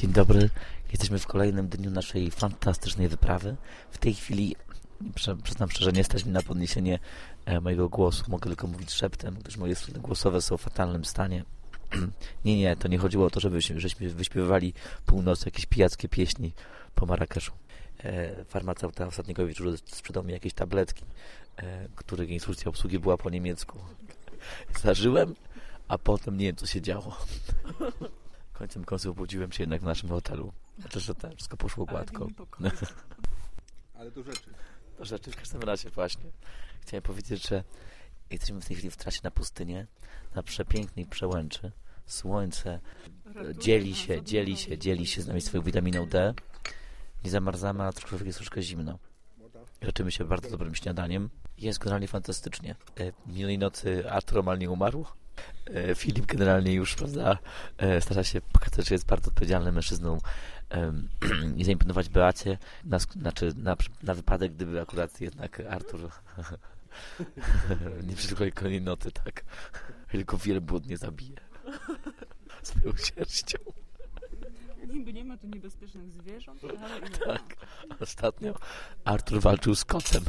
Dzień dobry. Jesteśmy w kolejnym dniu naszej fantastycznej wyprawy. W tej chwili przyznam szczerze, nie stać mi na podniesienie e, mojego głosu. Mogę tylko mówić szeptem, gdyż moje struny głosowe są w fatalnym stanie. nie, nie, to nie chodziło o to, żebyśmy, żeśmy wyśpiewywali północy jakieś pijackie pieśni po Marrakeszu. E, farmaceuta ostatniego wieczoru sprzedał mi jakieś tabletki, e, których instrukcja obsługi była po niemiecku. Zażyłem, a potem nie wiem, co się działo. Końcem końców obudziłem się jednak w naszym hotelu. Znaczy, że to wszystko poszło gładko. Ale to rzeczy. To rzeczy w każdym razie właśnie. Chciałem powiedzieć, że jesteśmy w tej chwili w trasie na pustynię, na przepięknej przełęczy. Słońce dzieli się, dzieli się, dzieli się z nami swoją witaminą D. Nie zamarzamy, a troszkę jest troszkę zimno. Leczymy się bardzo dobrym śniadaniem. Jest generalnie fantastycznie. E, minionej nocy Artur nie umarł. E, Filip generalnie już, prawda, e, stara się pokazać, że jest bardzo odpowiedzialnym mężczyzną i zaimponować Beacie, na, znaczy na, na wypadek, gdyby akurat jednak Artur nie przysłał kolejnej noty, tak, tylko wielbłąd nie zabije swoją sierścią. Niby nie ma tu niebezpiecznych zwierząt, ale... Tak. Ostatnio Artur walczył z kocem.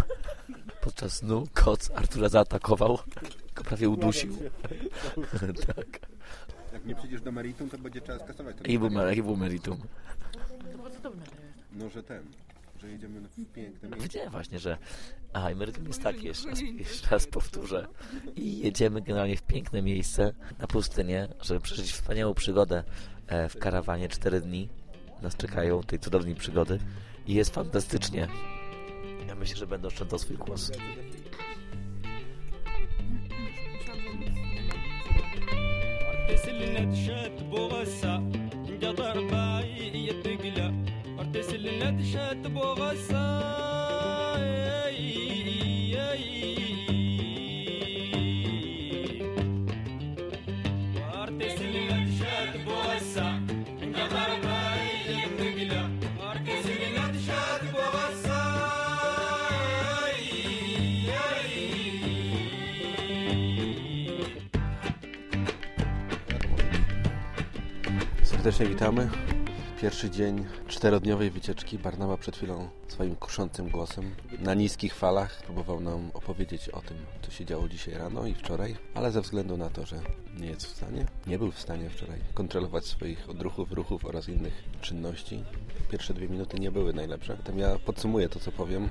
Podczas snu koc Artura zaatakował, prawie udusił. tak. Jak nie przyjdziesz do meritum, to będzie trzeba skasować to. Jaki był, jaki był meritum? To było cudowne. No, że ten, że jedziemy w piękne miejsce. Wiedziałem właśnie, że... A, i meritum jest takie, jeszcze raz, jeszcze raz powtórzę. I jedziemy generalnie w piękne miejsce, na pustynię, żeby przeżyć wspaniałą przygodę e, w karawanie. Cztery dni nas czekają, tej cudownej przygody. I jest fantastycznie. Ja myślę, że będę oszczędzał swój głos. ارتسلنا تشات بوغسا انقطع باي يدقلا ارتسلنا تشات بوغسا Serdecznie witamy. Pierwszy dzień czterodniowej wycieczki. Barnaba przed chwilą swoim kuszącym głosem na niskich falach próbował nam opowiedzieć o tym, co się działo dzisiaj rano i wczoraj, ale ze względu na to, że nie jest w stanie, nie był w stanie wczoraj kontrolować swoich odruchów, ruchów oraz innych czynności. Pierwsze dwie minuty nie były najlepsze. Zatem ja podsumuję to, co powiem,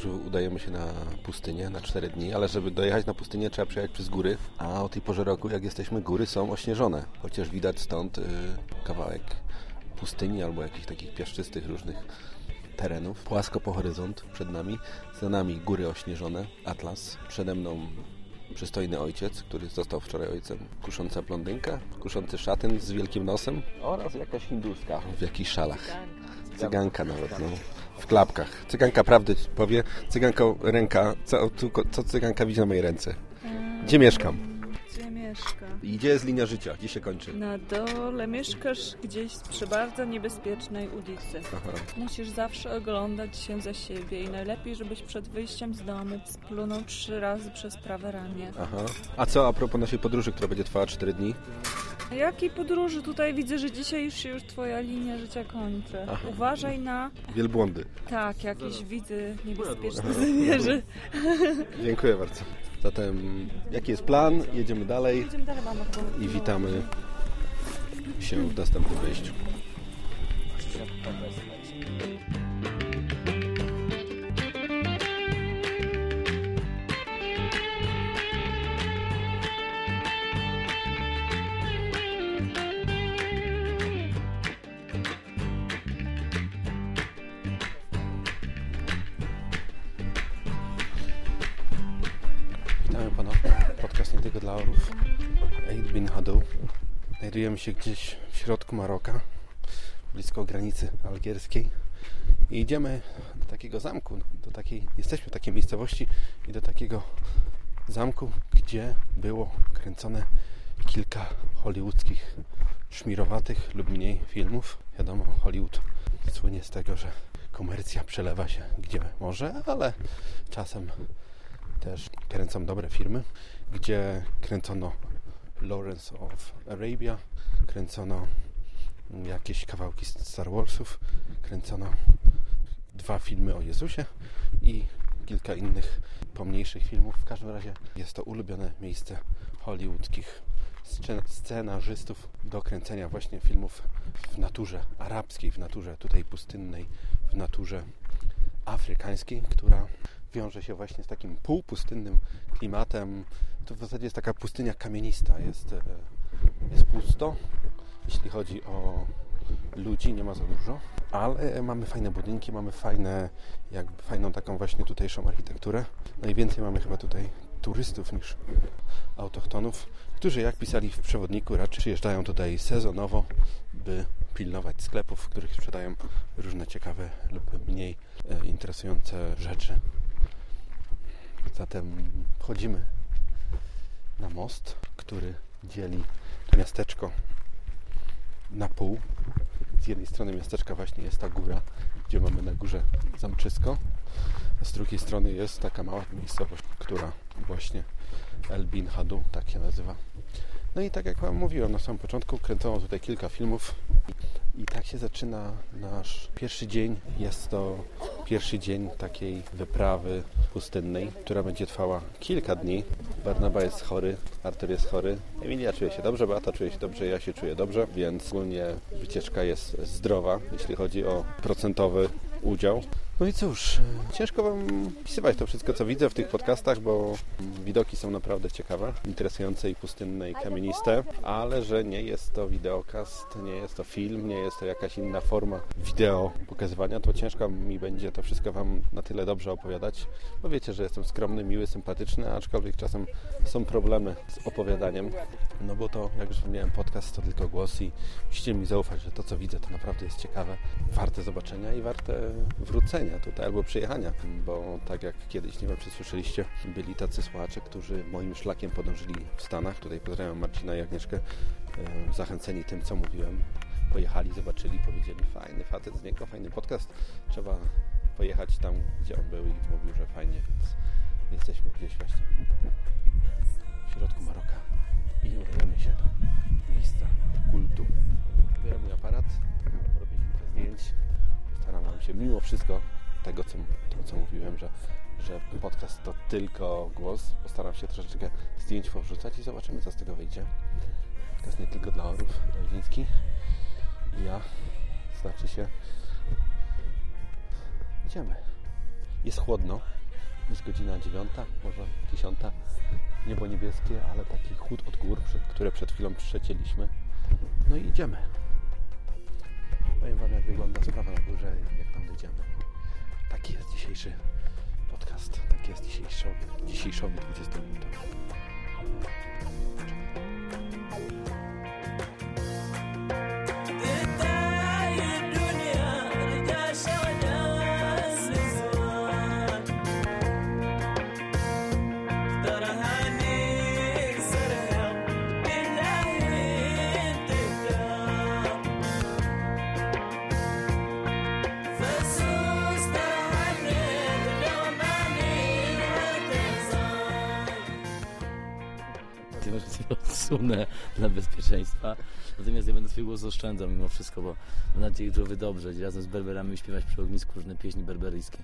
że udajemy się na pustynię na cztery dni, ale żeby dojechać na pustynię trzeba przejechać przez góry, a o tej porze roku, jak jesteśmy, góry są ośnieżone, chociaż widać stąd yy, kawałek pustyni albo jakichś takich piaszczystych różnych terenów. Płasko po horyzont przed nami, za nami góry ośnieżone, Atlas, przede mną przystojny ojciec, który został wczoraj ojcem, kusząca blondynka, kuszący szatyn z wielkim nosem oraz jakaś hinduska w jakichś szalach. Cyganka nawet, no. W klapkach. Cyganka prawdy powie. Cyganka ręka. Co, co cyganka widzi na mojej ręce? Gdzie mieszkam? I gdzie jest linia życia? Gdzie się kończy? Na dole mieszkasz gdzieś przy bardzo niebezpiecznej ulicy. Aha. Musisz zawsze oglądać się za siebie i najlepiej, żebyś przed wyjściem z domu splunął trzy razy przez prawe ramię. Aha. A co a propos naszej podróży, która będzie trwała 4 dni? A Jakiej podróży? Tutaj widzę, że dzisiaj już się już twoja linia życia kończy. Aha. Uważaj na... Wielbłądy. Tak, jakieś widzę niebezpieczne zwierzę. Dziękuję bardzo. Zatem jaki jest plan? Jedziemy dalej i witamy się w następnym wejściu. Orów. Eid bin Hadou. Znajdujemy się gdzieś w środku Maroka, blisko granicy algierskiej. I idziemy do takiego zamku, do takiej, jesteśmy w takiej miejscowości i do takiego zamku, gdzie było kręcone kilka hollywoodzkich szmirowatych lub mniej filmów. Wiadomo, Hollywood słynie z tego, że komercja przelewa się gdzie może, ale czasem też kręcą dobre filmy, gdzie kręcono Lawrence of Arabia, kręcono jakieś kawałki Star Warsów, kręcono dwa filmy o Jezusie i kilka innych pomniejszych filmów. W każdym razie jest to ulubione miejsce hollywoodzkich scen- scenarzystów do kręcenia właśnie filmów w naturze arabskiej, w naturze tutaj pustynnej, w naturze afrykańskiej, która wiąże się właśnie z takim półpustynnym klimatem. To w zasadzie jest taka pustynia kamienista, jest, e, jest pusto, jeśli chodzi o ludzi, nie ma za dużo, ale mamy fajne budynki, mamy fajne, jakby fajną taką właśnie tutejszą architekturę. Najwięcej mamy chyba tutaj turystów niż autochtonów, którzy jak pisali w przewodniku raczej przyjeżdżają tutaj sezonowo, by pilnować sklepów, w których sprzedają różne ciekawe lub mniej e, interesujące rzeczy. Zatem wchodzimy na most, który dzieli miasteczko na pół. Z jednej strony miasteczka właśnie jest ta góra, gdzie mamy na górze zamczysko, a z drugiej strony jest taka mała miejscowość, która właśnie El Bin Hadu, tak się nazywa. No i tak jak Wam mówiłem na samym początku, kręcono tutaj kilka filmów i tak się zaczyna nasz pierwszy dzień. Jest to pierwszy dzień takiej wyprawy pustynnej, która będzie trwała kilka dni. Barnaba jest chory, Artur jest chory, Emilia czuje się dobrze, Beata czuje się dobrze, ja się czuję dobrze, więc ogólnie wycieczka jest zdrowa, jeśli chodzi o procentowy udział. No i cóż, ciężko Wam pisywać to wszystko, co widzę w tych podcastach, bo widoki są naprawdę ciekawe, interesujące i pustynne i kamieniste, ale że nie jest to wideokast, nie jest to film, nie jest to jakaś inna forma wideo pokazywania, to ciężko mi będzie to wszystko Wam na tyle dobrze opowiadać, bo wiecie, że jestem skromny, miły, sympatyczny, aczkolwiek czasem są problemy z opowiadaniem, no bo to, jak już wspomniałem, podcast to tylko głos i musicie mi zaufać, że to, co widzę, to naprawdę jest ciekawe, warte zobaczenia i warte wrócenia tutaj albo przyjechania, bo tak jak kiedyś, nie wiem czy słyszeliście, byli tacy słuchacze, którzy moim szlakiem podążyli w Stanach. Tutaj pozdrawiam Marcina i Agnieszkę, e, zachęceni tym, co mówiłem. Pojechali, zobaczyli, powiedzieli, fajny facet z niego, fajny podcast, trzeba pojechać tam, gdzie on był i mówił, że fajnie, więc jesteśmy gdzieś właśnie w środku Maroka i udajemy się do miejsca kultu. Biorę mój aparat, robię kilka zdjęć, postaram wam się mimo wszystko tego, co, co mówiłem, że, że podcast to tylko głos. Postaram się troszeczkę zdjęć powrzucać i zobaczymy, co z tego wyjdzie. Podcast nie tylko dla orów rodzińskich. I ja, znaczy się, idziemy. Jest chłodno, jest godzina dziewiąta, może dziesiąta. Niebo niebieskie, ale taki chłód od gór, które przed chwilą przecięliśmy. No i idziemy. Powiem Wam, jak wygląda sprawa na górze jak tam dojdziemy. Dzisiejszy podcast. Taki jest dzisiejszowy, dzisiejszowy 20 minutowy. Odsunę dla bezpieczeństwa. Natomiast ja będę swój głos oszczędzał mimo wszystko, bo mam nadzieję, że wy dobrze razem z berberami śpiewać przy ognisku różne pieśni berberyjskie.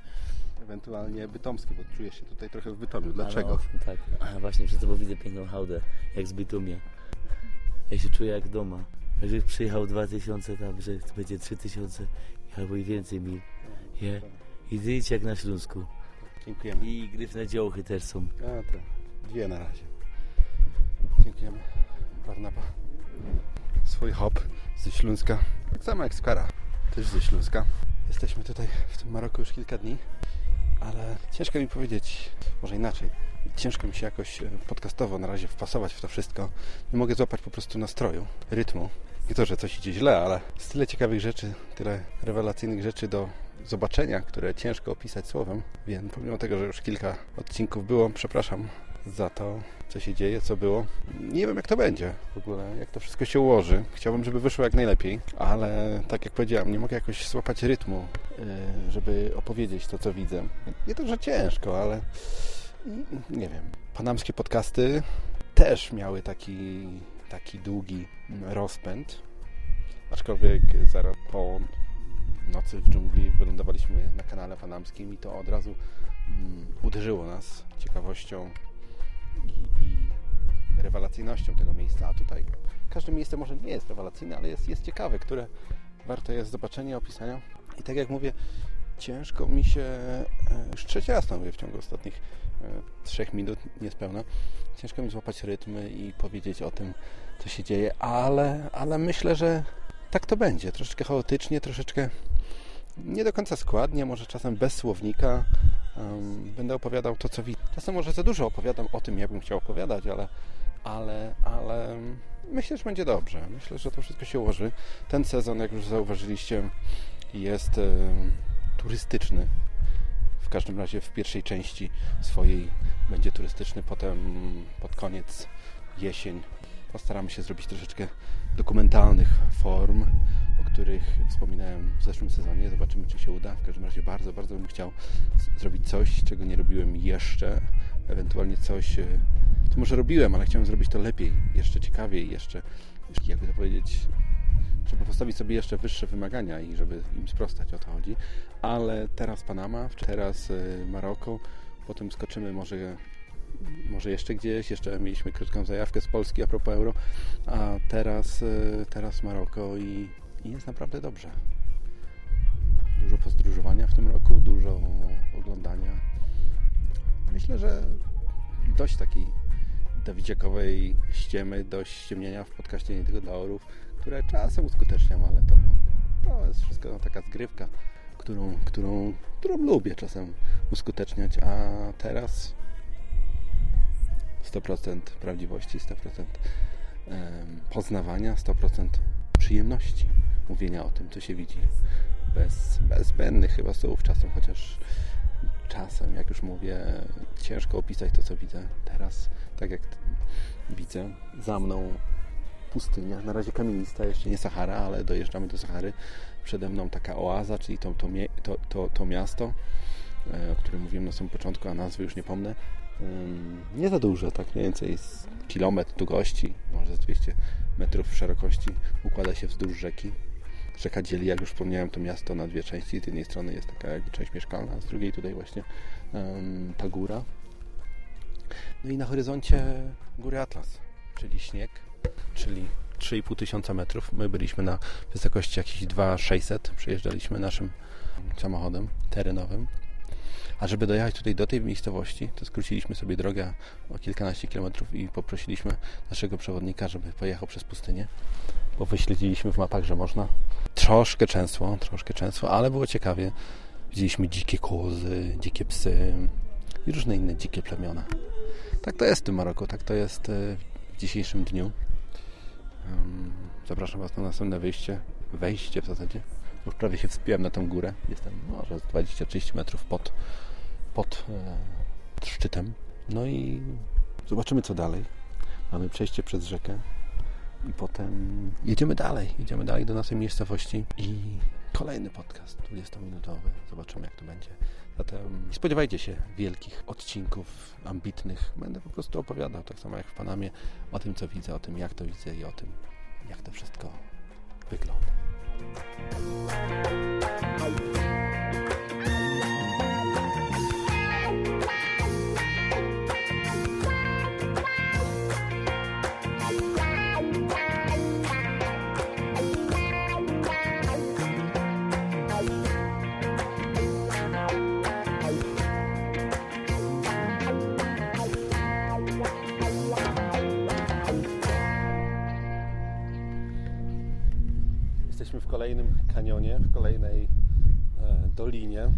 Ewentualnie bytomskie, bo czuję się tutaj trochę w Bytomiu. Ale o, tak, a właśnie przez to, bo widzę piękną hałdę, jak z Bytumie. Ja się czuję jak doma. Jakby przyjechał 2000 tam, że będzie 3000 albo i więcej mil. Nie? I żyć jak na Śląsku. Dziękujemy. I gryfne dziołchy też są. A, to dwie na razie. Dziękujemy. Barnaba. Swój hop ze Śląska. Tak samo jak Skara. Też ze Śląska. Jesteśmy tutaj w tym Maroku już kilka dni, ale ciężko mi powiedzieć, może inaczej. Ciężko mi się jakoś e, podcastowo na razie wpasować w to wszystko. Nie mogę złapać po prostu nastroju, rytmu. Nie to, że coś idzie źle, ale jest tyle ciekawych rzeczy, tyle rewelacyjnych rzeczy do zobaczenia, które ciężko opisać słowem. Więc pomimo tego, że już kilka odcinków było, przepraszam za to, co się dzieje, co było. Nie wiem, jak to będzie w ogóle, jak to wszystko się ułoży. Chciałbym, żeby wyszło jak najlepiej, ale tak jak powiedziałem, nie mogę jakoś złapać rytmu, yy, żeby opowiedzieć to, co widzę. Nie to, że ciężko, ale nie wiem. Panamskie podcasty też miały taki, taki długi rozpęd, Aczkolwiek zaraz po nocy w dżungli wylądowaliśmy na kanale panamskim i to od razu mm, uderzyło nas ciekawością rewelacyjnością tego miejsca. A tutaj każde miejsce może nie jest rewelacyjne, ale jest, jest ciekawe, które warto jest zobaczenia, opisania. I tak jak mówię, ciężko mi się, e, już trzeci raz mówię w ciągu ostatnich e, trzech minut, niespełna, ciężko mi złapać rytmy i powiedzieć o tym, co się dzieje, ale, ale myślę, że tak to będzie. Troszeczkę chaotycznie, troszeczkę nie do końca składnie, może czasem bez słownika. Um, będę opowiadał to, co widzę. Czasem może za dużo opowiadam o tym, jak bym chciał opowiadać, ale, ale, ale myślę, że będzie dobrze. Myślę, że to wszystko się ułoży. Ten sezon, jak już zauważyliście, jest e, turystyczny. W każdym razie w pierwszej części swojej będzie turystyczny, potem pod koniec jesień postaramy się zrobić troszeczkę dokumentalnych form, o których wspominałem w zeszłym sezonie. Zobaczymy, czy się uda. W każdym razie bardzo, bardzo bym chciał zrobić coś, czego nie robiłem jeszcze. Ewentualnie coś, e, może robiłem, ale chciałem zrobić to lepiej, jeszcze ciekawiej, jeszcze, jakby to powiedzieć, żeby postawić sobie jeszcze wyższe wymagania i żeby im sprostać, o to chodzi. Ale teraz Panama, teraz e, Maroko, potem skoczymy może może jeszcze gdzieś, jeszcze mieliśmy krótką zajawkę z Polski a propos euro, a teraz, e, teraz Maroko i, i jest naprawdę dobrze. Dużo podróżowania w tym roku, dużo oglądania. Myślę, że dość takiej Dawidziakowej ściemy, dość ściemnienia w podcaście nie tylko dla orów, które czasem uskuteczniam, ale to, to jest wszystko taka zgrywka, którą, którą, którą lubię czasem uskuteczniać, a teraz 100% prawdziwości, 100% em, poznawania, 100% przyjemności mówienia o tym, co się widzi. Bez, bez zbędnych chyba słów czasem, chociaż czasem, jak już mówię, ciężko opisać to, co widzę. Teraz, tak jak widzę, za mną pustynia, na razie kamienista, jeszcze nie Sahara, ale dojeżdżamy do Sahary. Przede mną taka oaza, czyli to, to, to, to, to miasto, e, o którym mówiłem na samym początku, a nazwy już nie pomnę. Nie za duże, tak mniej więcej z kilometr długości, może z 200 metrów szerokości, układa się wzdłuż rzeki. Rzeka dzieli, jak już wspomniałem, to miasto na dwie części. Z jednej strony jest taka część mieszkalna, a z drugiej tutaj właśnie ta góra. No i na horyzoncie góry Atlas, czyli śnieg, czyli 3,5 tysiąca metrów. My byliśmy na wysokości jakieś 2,600. Przejeżdżaliśmy naszym samochodem terenowym. A żeby dojechać tutaj do tej miejscowości, to skróciliśmy sobie drogę o kilkanaście kilometrów i poprosiliśmy naszego przewodnika, żeby pojechał przez pustynię, bo wyśledziliśmy w mapach, że można. Troszkę często, troszkę często, ale było ciekawie. Widzieliśmy dzikie kozy, dzikie psy i różne inne dzikie plemiona. Tak to jest w tym Maroku, tak to jest e, w dzisiejszym dniu. Zapraszam Was na następne wyjście, wejście w zasadzie. Już prawie się wspiąłem na tą górę. Jestem może z 20-30 metrów pod, pod e, szczytem. No i zobaczymy co dalej. Mamy przejście przez rzekę i potem jedziemy dalej. Jedziemy dalej do naszej miejscowości i kolejny podcast 20-minutowy. Zobaczymy jak to będzie. Zatem nie spodziewajcie się wielkich odcinków, ambitnych. Będę po prostu opowiadał, tak samo jak w Panamie, o tym co widzę, o tym jak to widzę i o tym jak to wszystko wygląda. Kolejnym kanionie, w kolejnej e, dolinie. E,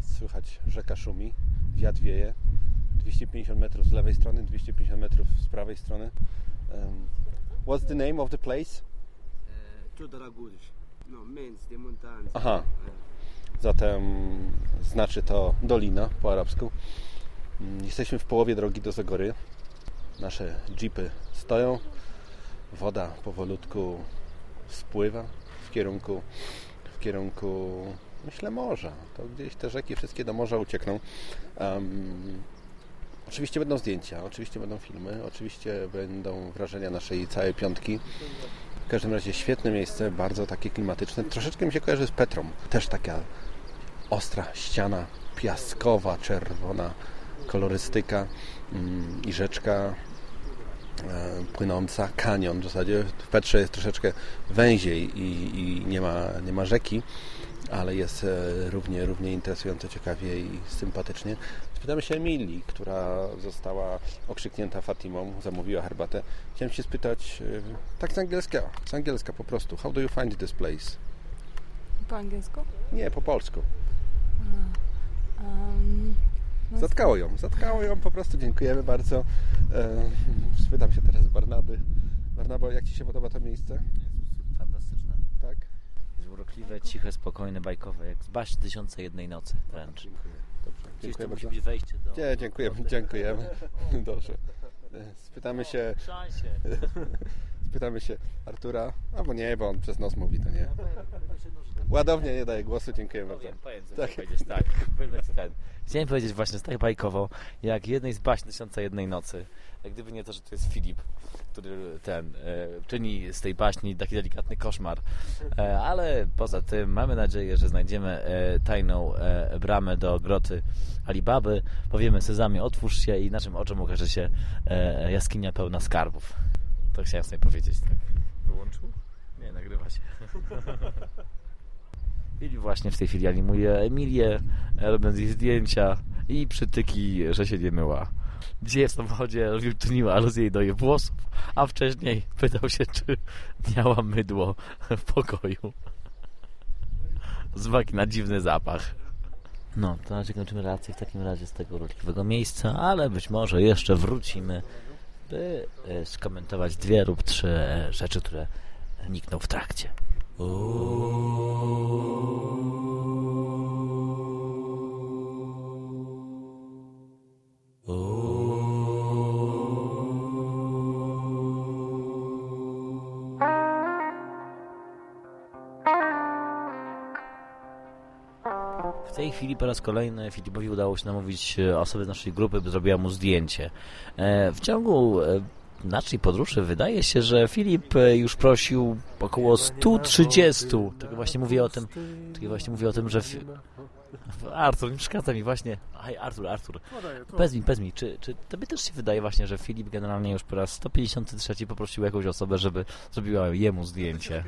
słychać rzeka szumi, wiatr wieje. 250 metrów z lewej strony, 250 metrów z prawej strony. What's the name of the place? Chodragures. No, Mens de Montagne. Aha. Zatem znaczy to dolina po arabsku. Mm, Jesteśmy w połowie drogi do Zagory. Nasze jeepy stoją. Woda powolutku spływa w kierunku, w kierunku myślę morza. To gdzieś te rzeki wszystkie do morza uciekną. Em, oczywiście będą zdjęcia, oczywiście będą filmy, oczywiście będą wrażenia naszej całej piątki. W każdym razie świetne miejsce, bardzo takie klimatyczne. Troszeczkę mi się kojarzy z Petrą. Też taka ostra ściana piaskowa, czerwona kolorystyka mm, i rzeczka płynąca, kanion w zasadzie. W Petrze jest troszeczkę węziej i, i nie, ma, nie ma rzeki, ale jest e, równie, równie interesująco, ciekawie i sympatycznie. Spytamy się Emilii, która została okrzyknięta Fatimą, zamówiła herbatę. Chciałem się spytać, e, tak z angielska, z angielska po prostu, how do you find this place? Po angielsku? Nie, po polsku. Um, no, Zatkało ją, zatkało ją po prostu, dziękujemy bardzo. E, spytam się teraz Barnaby. Barnabo, jak Ci się podoba to miejsce? Fantastyczne. Tak? Jest urokliwe, ciche, spokojne, bajkowe, jak z baśni Tysiące Jednej Nocy wręcz. Dziękuję. Dobrze, Gdzieś dziękuję to musi być wejście do... Nie, dziękujemy, dziękujemy. Dobrze. E, Spytamy się. spytamy się Artura, albo nie, bo on przez nos mówi, to nie. Ładownie nie daje głosu, dziękuję bardzo. Powiem, powiem, co Tak. tak. powiedzieć, tak. Ten. Chciałem powiedzieć właśnie, tak bajkowo, jak jednej z baśni Tysiąca Jednej Nocy. Gdyby nie to, że to jest Filip, który ten, e, czyni z tej baśni taki delikatny koszmar. E, ale poza tym mamy nadzieję, że znajdziemy e, tajną e, bramę do groty Alibaby. Powiemy Sezamie, otwórz się i naszym oczom ukaże się e, jaskinia pełna skarbów. To chciałem sobie powiedzieć, tak. Wyłączył? Nie, nagrywa się. Filip właśnie w tej chwili animuje Emilię, e, robiąc jej zdjęcia i przytyki, że się nie myła. Dzisiaj w samochodzie czyniła aluzję do jej włosów, a wcześniej pytał się, czy miała mydło w pokoju. Z uwagi na dziwny zapach. No, to na razie kończymy relację w takim razie z tego urokliwego miejsca, ale być może jeszcze wrócimy, by e, skomentować dwie lub trzy e, rzeczy, które nikną w trakcie. Chwili po raz kolejny Filipowi udało się namówić e, osobę z naszej grupy, by zrobiła mu zdjęcie. E, W ciągu e, naszej podróży wydaje się, że Filip już prosił około 130. Tak właśnie mówię o tym, właśnie mówię o tym, że... Artur, nie przeszkadza mi właśnie. Aj, Artur, Artur. Powiedz mi, powiedz mi, czy, czy tobie też się wydaje właśnie, że Filip generalnie już po raz 153 poprosił jakąś osobę, żeby zrobiła jemu zdjęcie?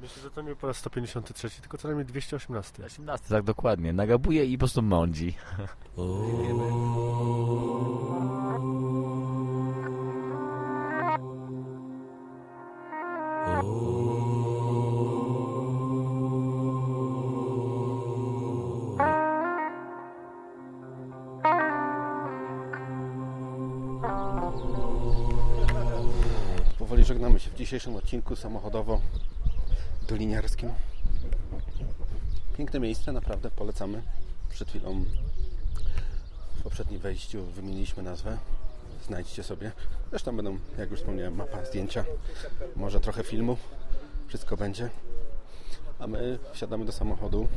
Myślę, że to nie po raz 153, tylko co najmniej 218. 18, tak dokładnie. Nagabuje i po prostu mądzi. Powoli żegnamy się w dzisiejszym odcinku samochodowo-doliniarskim. Piękne miejsce, naprawdę polecamy. Przed chwilą w poprzednim wejściu wymieniliśmy nazwę. Znajdźcie sobie. Zresztą będą, jak już wspomniałem, mapa, zdjęcia, może trochę filmu. Wszystko będzie. A my wsiadamy do samochodu.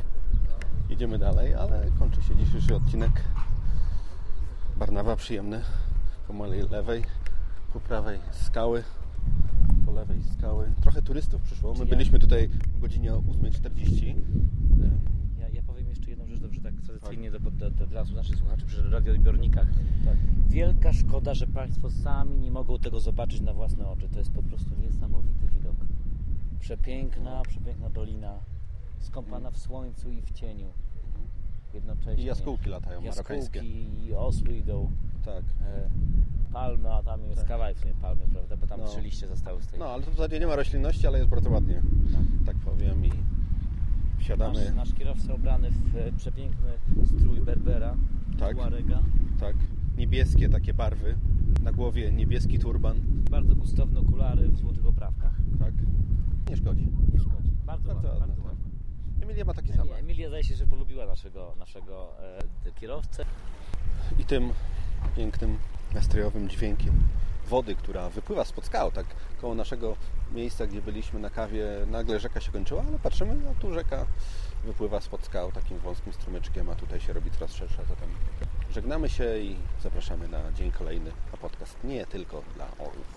Jedziemy dalej, ale kończy się dzisiejszy odcinek. Barnawa przyjemny. Po mojej lewej, po prawej skały, lewej skały. Trochę turystów przyszło. My Ja- byliśmy tutaj o godzinie 8.40. Em, Ja, ja powiem jeszcze jedną rzecz, dobrze tak tradycyjnie do, do, do, dla naszych słuchaczy przy radioodbiornikach. Tak. Wielka szkoda, że Państwo sami nie mogą tego zobaczyć na własne oczy. To jest po prostu niesamowity widok. Przepiękna, przepiękna dolina, skąpana w słońcu i w cieniu. Jednocześnie. I jaskółki latają marokańskie. Jaskółki i osły idą. Tak. E, palmy, a tam jest Tak. kawałek w sumie palmy, prawda? Bo tam No. trzy liście zostały z tej. No, ale tu w zasadzie nie ma roślinności, ale jest bardzo ładnie. Tak powiem i wsiadamy. Nasz, nasz kierowca ubrany w e, przepiękny strój Berbera, Tak. Tuarega. Tak. Niebieskie takie barwy. Na głowie niebieski turban. Bardzo gustowne okulary w złotych oprawkach. Tak. Nie szkodzi. Nie szkodzi. Bardzo, Bardzo ładnie, ładne, bardzo tak. Emilia ma takie same. Emilia zdaje się, że polubiła naszego, naszego e, kierowcę. I tym pięknym, nastrojowym dźwiękiem wody, która wypływa spod skał, tak koło naszego miejsca, gdzie byliśmy na kawie, nagle rzeka się kończyła, ale patrzymy, a tu rzeka wypływa spod skał takim wąskim strumyczkiem, a tutaj się robi coraz szersza, zatem żegnamy się i zapraszamy na dzień kolejny, a podcast nie tylko dla orłów.